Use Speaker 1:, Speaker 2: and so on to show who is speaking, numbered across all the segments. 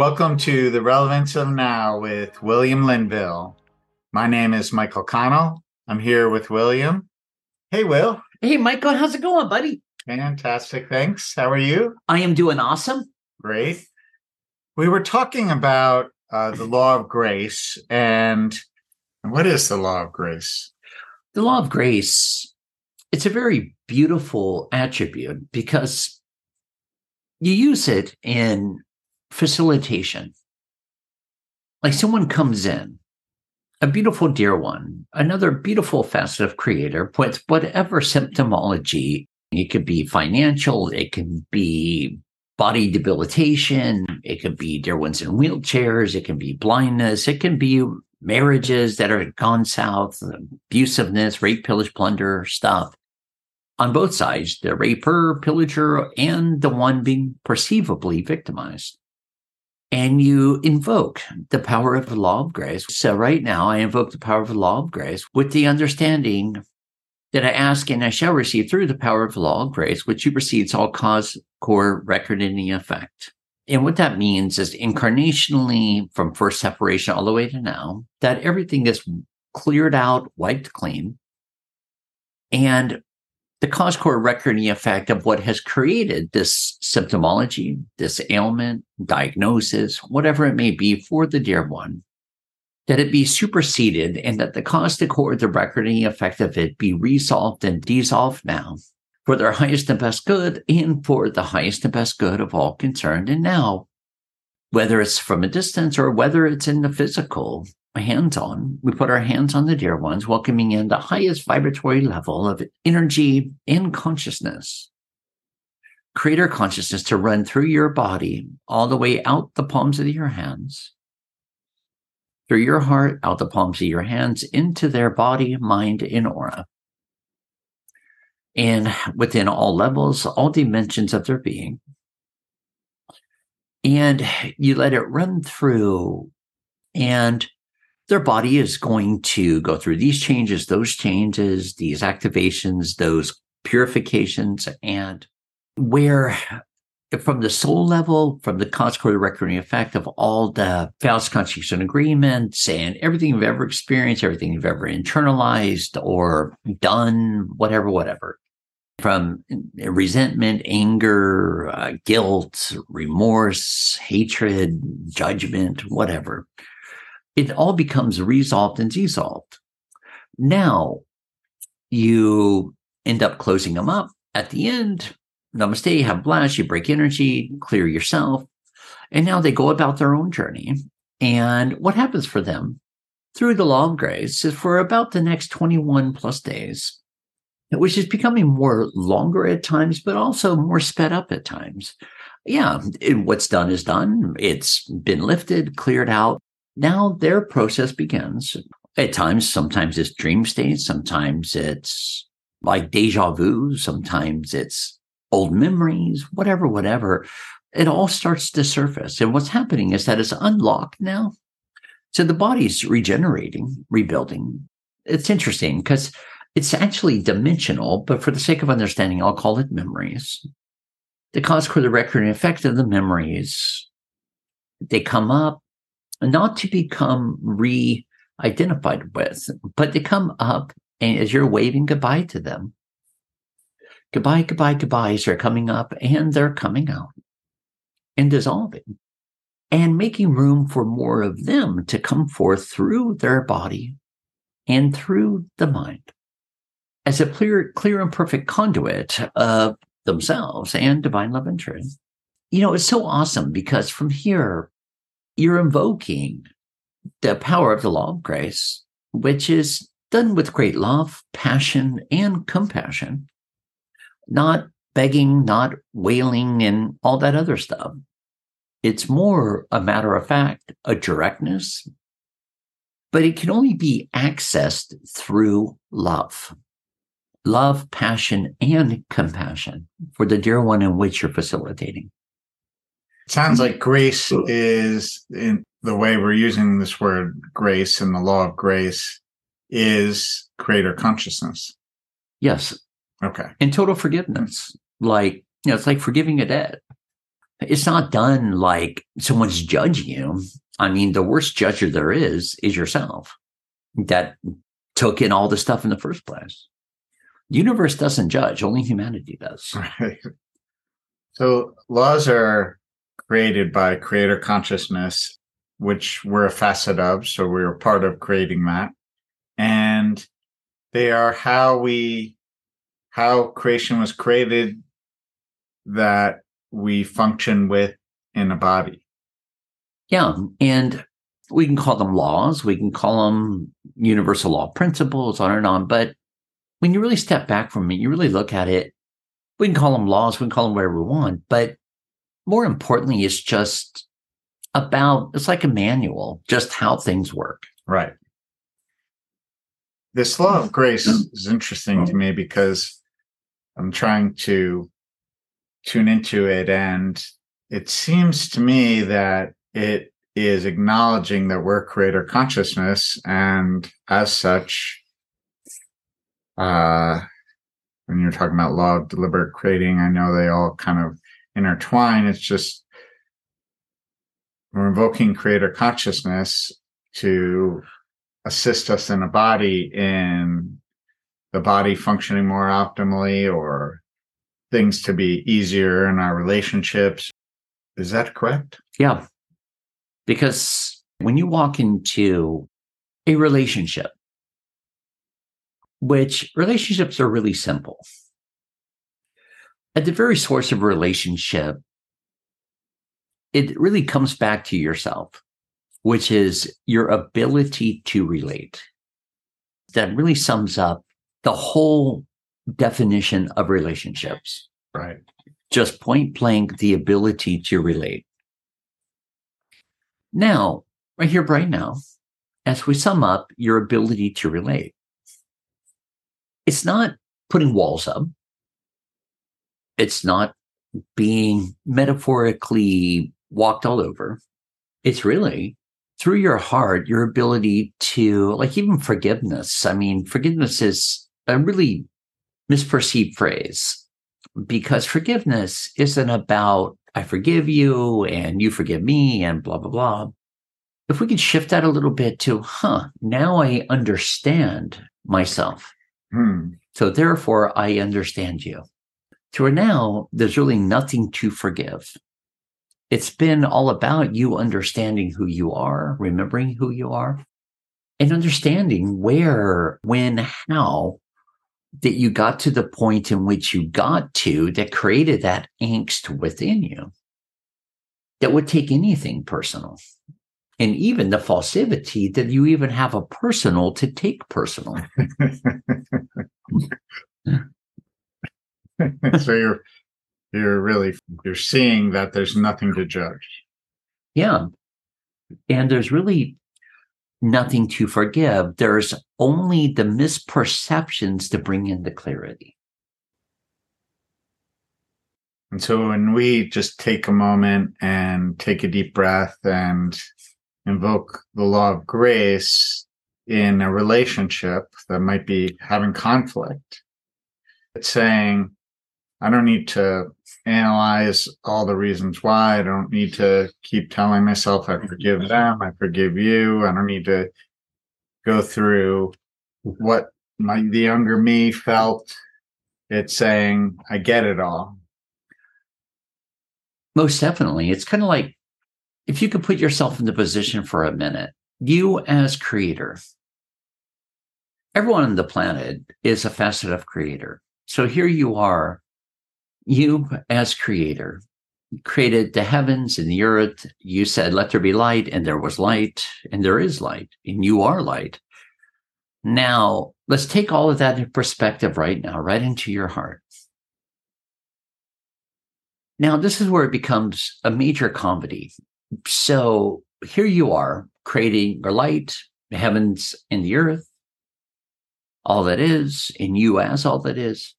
Speaker 1: Welcome to the Relevance of Now with William Linville. My name is Michael Connell. I'm here with William. Hey, Will.
Speaker 2: Hey, Michael, how's it going, buddy?
Speaker 1: Fantastic. Thanks. How are you?
Speaker 2: I am doing awesome.
Speaker 1: Great. We were talking about uh, the law of grace. And what is the law of grace?
Speaker 2: The law of grace, it's a very beautiful attribute because you use it in facilitation. Like someone comes in, a beautiful dear one, another beautiful facet of creator with whatever symptomology. It could be financial, it can be body debilitation, it could be dear ones in wheelchairs, it can be blindness, it can be marriages that are gone south, abusiveness, rape, pillage, plunder stuff. On both sides, the raper, pillager, and the one being perceivably victimized and you invoke the power of the law of grace. So right now I invoke the power of the law of grace with the understanding that I ask and I shall receive through the power of the law of grace, which supersedes all cause, core, record, and effect. And what that means is incarnationally from first separation all the way to now, that everything is cleared out, wiped clean. And the cause core record and the effect of what has created this symptomology, this ailment, diagnosis, whatever it may be for the dear one, that it be superseded and that the cause to core, the record and the effect of it be resolved and dissolved now for their highest and best good and for the highest and best good of all concerned. And now, whether it's from a distance or whether it's in the physical, hands on. We put our hands on the dear ones, welcoming in the highest vibratory level of energy and consciousness. Creator consciousness to run through your body all the way out the palms of your hands, through your heart, out the palms of your hands, into their body, mind, and aura. And within all levels, all dimensions of their being. And you let it run through and their body is going to go through these changes, those changes, these activations, those purifications, and where from the soul level, from the consequent recurring effect of all the fallacious contradiction agreements and everything you've ever experienced, everything you've ever internalized or done, whatever, whatever, from resentment, anger, uh, guilt, remorse, hatred, judgment, whatever it all becomes resolved and dissolved. Now you end up closing them up at the end. Namaste, you have blast, you break energy, clear yourself. And now they go about their own journey. And what happens for them through the of grace is for about the next 21 plus days, which is becoming more longer at times, but also more sped up at times. Yeah, it, what's done is done. It's been lifted, cleared out. Now their process begins. At times, sometimes it's dream states, sometimes it's like deja vu, sometimes it's old memories, whatever, whatever. It all starts to surface. And what's happening is that it's unlocked now. So the body's regenerating, rebuilding. It's interesting because it's actually dimensional, but for the sake of understanding, I'll call it memories. The cause for the record and effect of the memories, they come up, not to become re identified with, but to come up and as you're waving goodbye to them, goodbye, goodbye, goodbyes are coming up and they're coming out and dissolving and making room for more of them to come forth through their body and through the mind as a clear, clear and perfect conduit of themselves and divine love and truth. You know, it's so awesome because from here, you're invoking the power of the law of grace, which is done with great love, passion, and compassion, not begging, not wailing, and all that other stuff. It's more a matter of fact, a directness, but it can only be accessed through love. Love, passion, and compassion for the dear one in which you're facilitating
Speaker 1: sounds like grace is in the way we're using this word grace and the law of grace is creator consciousness.
Speaker 2: Yes.
Speaker 1: Okay.
Speaker 2: And total forgiveness. Like, you know, it's like forgiving a debt. It's not done like someone's judging you. I mean, the worst judger there is is yourself that took in all the stuff in the first place. The universe doesn't judge, only humanity does.
Speaker 1: Right. So laws are created by creator consciousness, which we're a facet of. So we're part of creating that. And they are how we, how creation was created that we function with in a body.
Speaker 2: Yeah. And we can call them laws, we can call them universal law principles, on and on. But when you really step back from it, you really look at it, we can call them laws, we can call them whatever we want. But more importantly, it's just about, it's like a manual, just how things work.
Speaker 1: Right. This law of grace is interesting to me because I'm trying to tune into it. And it seems to me that it is acknowledging that we're creator consciousness. And as such, uh, when you're talking about law of deliberate creating, I know they all kind of intertwine. It's just we're invoking creator consciousness to assist us in a body in the body functioning more optimally or things to be easier in our relationships. Is that correct?
Speaker 2: Yeah. Because when you walk into a relationship, which relationships are really simple, at the very source of a relationship, it really comes back to yourself, which is your ability to relate. That really sums up the whole definition of relationships.
Speaker 1: Right.
Speaker 2: Just point blank, the ability to relate. Now, right here, right now, as we sum up your ability to relate, it's not putting walls up. It's not being metaphorically walked all over. It's really through your heart, your ability to, like, even forgiveness. I mean, forgiveness is a really misperceived phrase because forgiveness isn't about I forgive you and you forgive me and blah, blah, blah. If we could shift that a little bit to, huh, now I understand myself.
Speaker 1: Hmm.
Speaker 2: So therefore, I understand you. To where now there's really nothing to forgive. It's been all about you understanding who you are, remembering who you are, and understanding where, when, how that you got to the point in which you got to that created that angst within you that would take anything personal. And even the falsivity that you even have a personal to take personal.
Speaker 1: so you're you're really you're seeing that there's nothing to judge.
Speaker 2: Yeah. And there's really nothing to forgive. There's only the misperceptions to bring in the clarity.
Speaker 1: And so when we just take a moment and take a deep breath and invoke the law of grace in a relationship that might be having conflict, it's saying, I don't need to analyze all the reasons why. I don't need to keep telling myself I forgive mm-hmm. them, I forgive you. I don't need to go through what my the younger me felt. It's saying I get it all.
Speaker 2: Most definitely. It's kind of like if you could put yourself in the position for a minute, you as creator, everyone on the planet is a facet of creator. So here you are you as creator created the heavens and the earth. You said, let there be light, and there was light, and there is light, and you are light. Now, let's take all of that in perspective right now, right into your heart. Now, this is where it becomes a major comedy. So here you are creating your light, the heavens and the earth, all that is, in you as all that is.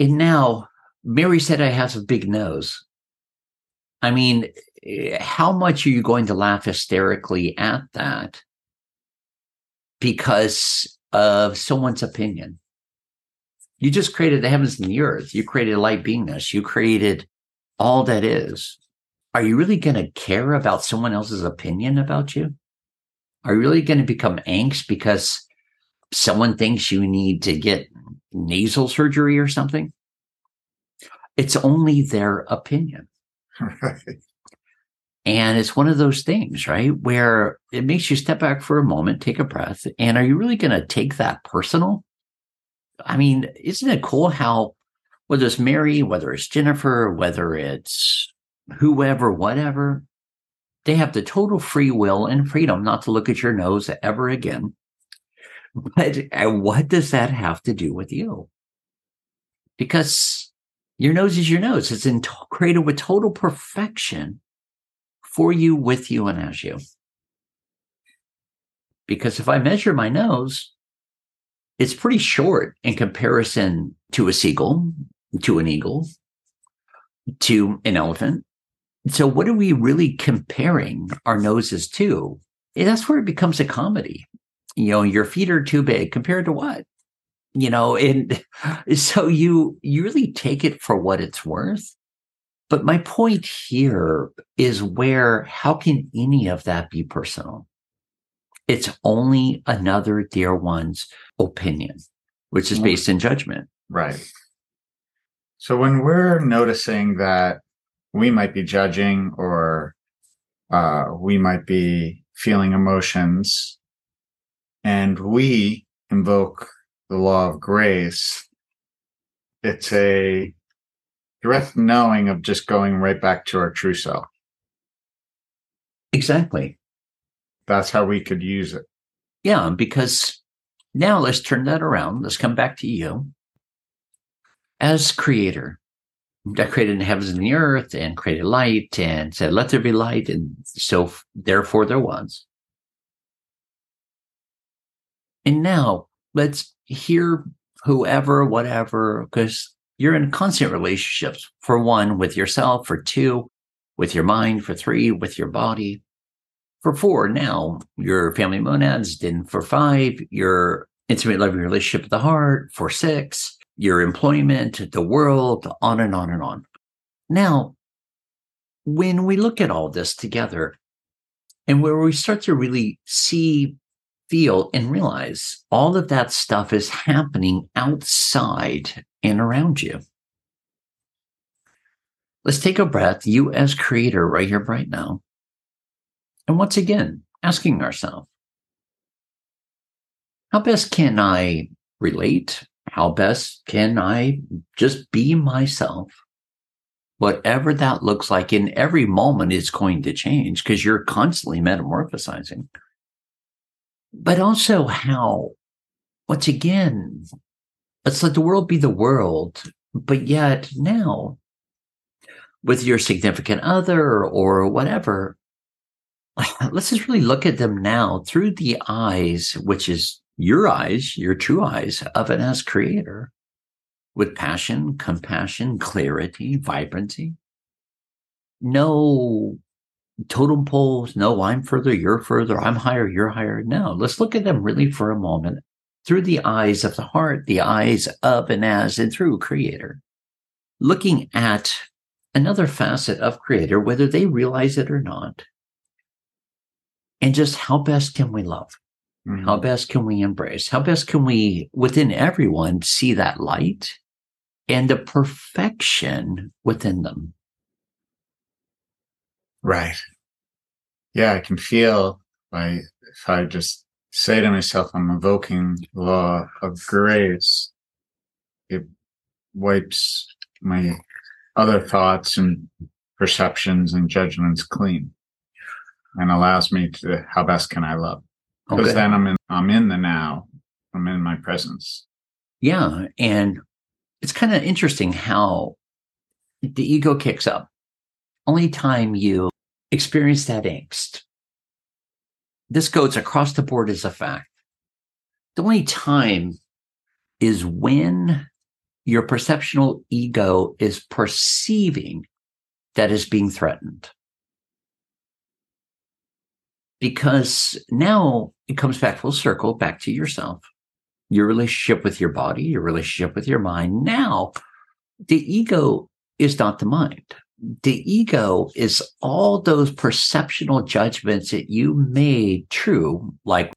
Speaker 2: And now Mary said I have a big nose. I mean, eh, how much are you going to laugh hysterically at that because of someone's opinion? You just created the heavens and the earth. You created light beingness. You created all that is. are you really going to care about someone else's opinion about you? Are you really going to become angst because someone thinks you need to get nasal surgery or something? It's only their opinion.
Speaker 1: Right.
Speaker 2: And it's one of those things, right? Where it makes you step back for a moment, take a breath. And are you really going to take that personal? I mean, isn't it cool how, whether it's Mary, whether it's Jennifer, whether it's whoever, whatever, they have the total free will and freedom not to look at your nose ever again. But uh, what does that have to do with you? Because your nose is your nose. It's in, created with total perfection for you, with you, and as you. Because if I measure my nose, it's pretty short in comparison to a seagull, to an eagle, to an elephant. So, what are we really comparing our noses to? And that's where it becomes a comedy. You know, your feet are too big compared to what? You know, and so you you really take it for what it's worth. But my point here is where how can any of that be personal? It's only another dear one's opinion, which is based in judgment.
Speaker 1: Right. So when we're noticing that we might be judging or uh, we might be feeling emotions and we invoke the law of grace, it's a direct knowing of just going right back to our true self.
Speaker 2: Exactly.
Speaker 1: That's how we could use it.
Speaker 2: Yeah, because now let's turn that around. Let's come back to you as creator that created the heavens and the earth and created light and said, let there be light. And so therefore there was. And now let's hear whoever, whatever, because you're in constant relationships for one with yourself, for two with your mind, for three with your body, for four now your family monads, then for five your intimate loving relationship with the heart, for six your employment, the world, on and on and on. Now, when we look at all this together and where we start to really see feel and realize all of that stuff is happening outside and around you. Let's take a breath, you as creator, right here, right now. And once again, asking ourselves, how best can I relate? How best can I just be myself? Whatever that looks like in every moment is going to change because you're constantly metamorphosizing but also how, once again, let's let the world be the world, but yet now, with your significant other or whatever, let's just really look at them now through the eyes, which is your eyes, your true eyes of an as creator with passion, compassion, clarity, vibrancy. No totem poles. No, I'm further, you're further, I'm higher, you're higher. No, let's look at them really for a moment through the eyes of the heart, the eyes of and as and through creator. Looking at another facet of creator, whether they realize it or not. And just how best can we love? Mm-hmm. How best can we embrace? How best can we, within everyone, see that light and the perfection within them?
Speaker 1: Right. Yeah, I can feel like if I just say to myself, I'm invoking law of grace, it wipes my other thoughts and perceptions and judgments clean and allows me to how best can I love? Oh, because okay. then I'm in I'm in the now. I'm in my presence.
Speaker 2: Yeah. And it's kind of interesting how the ego kicks up. Only time you experience that angst. This goes across the board as a fact. The only time is when your perceptual ego is perceiving that is being threatened. Because now it comes back full circle, back to yourself, your relationship with your body, your relationship with your mind. Now, the ego is not the mind. The ego is all those perceptional judgments that you made true, like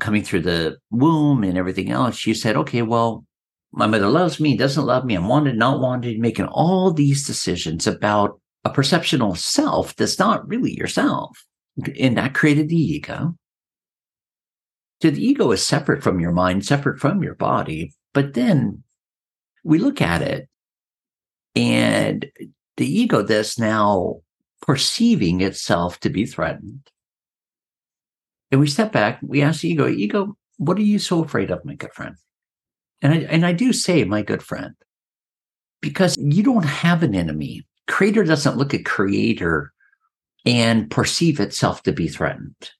Speaker 2: coming through the womb and everything else. You said, okay, well, my mother loves me, doesn't love me, I'm wanted, not wanted, making all these decisions about a perceptional self that's not really yourself. And that created the ego. So the ego is separate from your mind, separate from your body. But then we look at it and the ego that's now perceiving itself to be threatened. And we step back, we ask the ego, ego, what are you so afraid of, my good friend? And I, and I do say, my good friend, because you don't have an enemy. Creator doesn't look at creator and perceive itself to be threatened.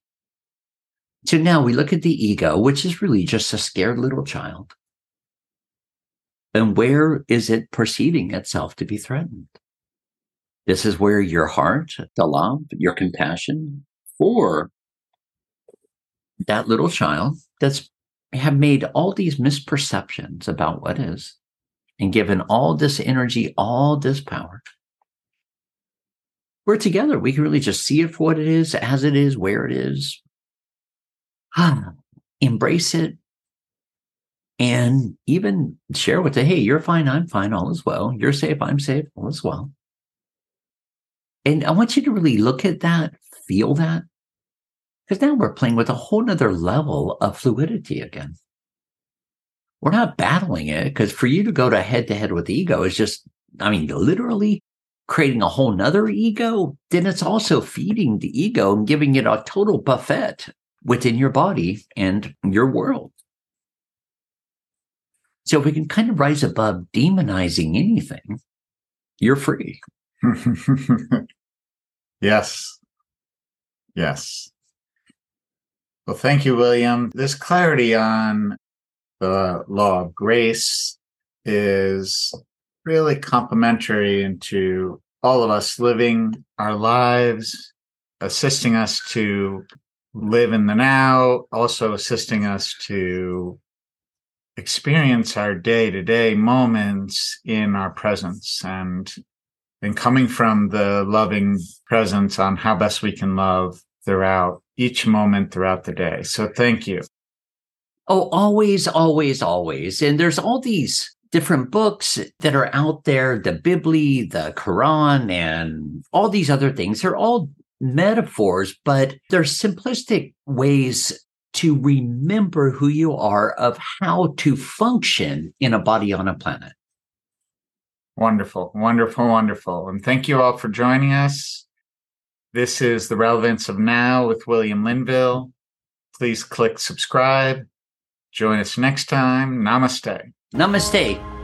Speaker 2: So now we look at the ego, which is really just a scared little child. And where is it perceiving itself to be threatened? This is where your heart, the love, your compassion for that little child that's have made all these misperceptions about what is and given all this energy, all this power. We're together. We can really just see it for what it is, as it is, where it is. Embrace it and even share with it, hey, you're fine, I'm fine, all is well. You're safe, I'm safe, all is well. And I want you to really look at that, feel that, because now we're playing with a whole nother level of fluidity again. We're not battling it because for you to go to head to head with ego is just, I mean, literally creating a whole nother ego, then it's also feeding the ego and giving it a total buffet within your body and your world. So if we can kind of rise above demonizing anything, you're free.
Speaker 1: yes. Yes. Well, thank you, William. This clarity on the law of grace is really complementary into all of us living our lives, assisting us to live in the now, also assisting us to experience our day to day moments in our presence and and coming from the loving presence on how best we can love throughout each moment throughout the day. So thank you.
Speaker 2: Oh, always, always, always. And there's all these different books that are out there the Bible, the Quran, and all these other things. They're all metaphors, but they're simplistic ways to remember who you are of how to function in a body on a planet.
Speaker 1: Wonderful, wonderful, wonderful. And thank you all for joining us. This is The Relevance of Now with William Linville. Please click subscribe. Join us next time. Namaste.
Speaker 2: Namaste.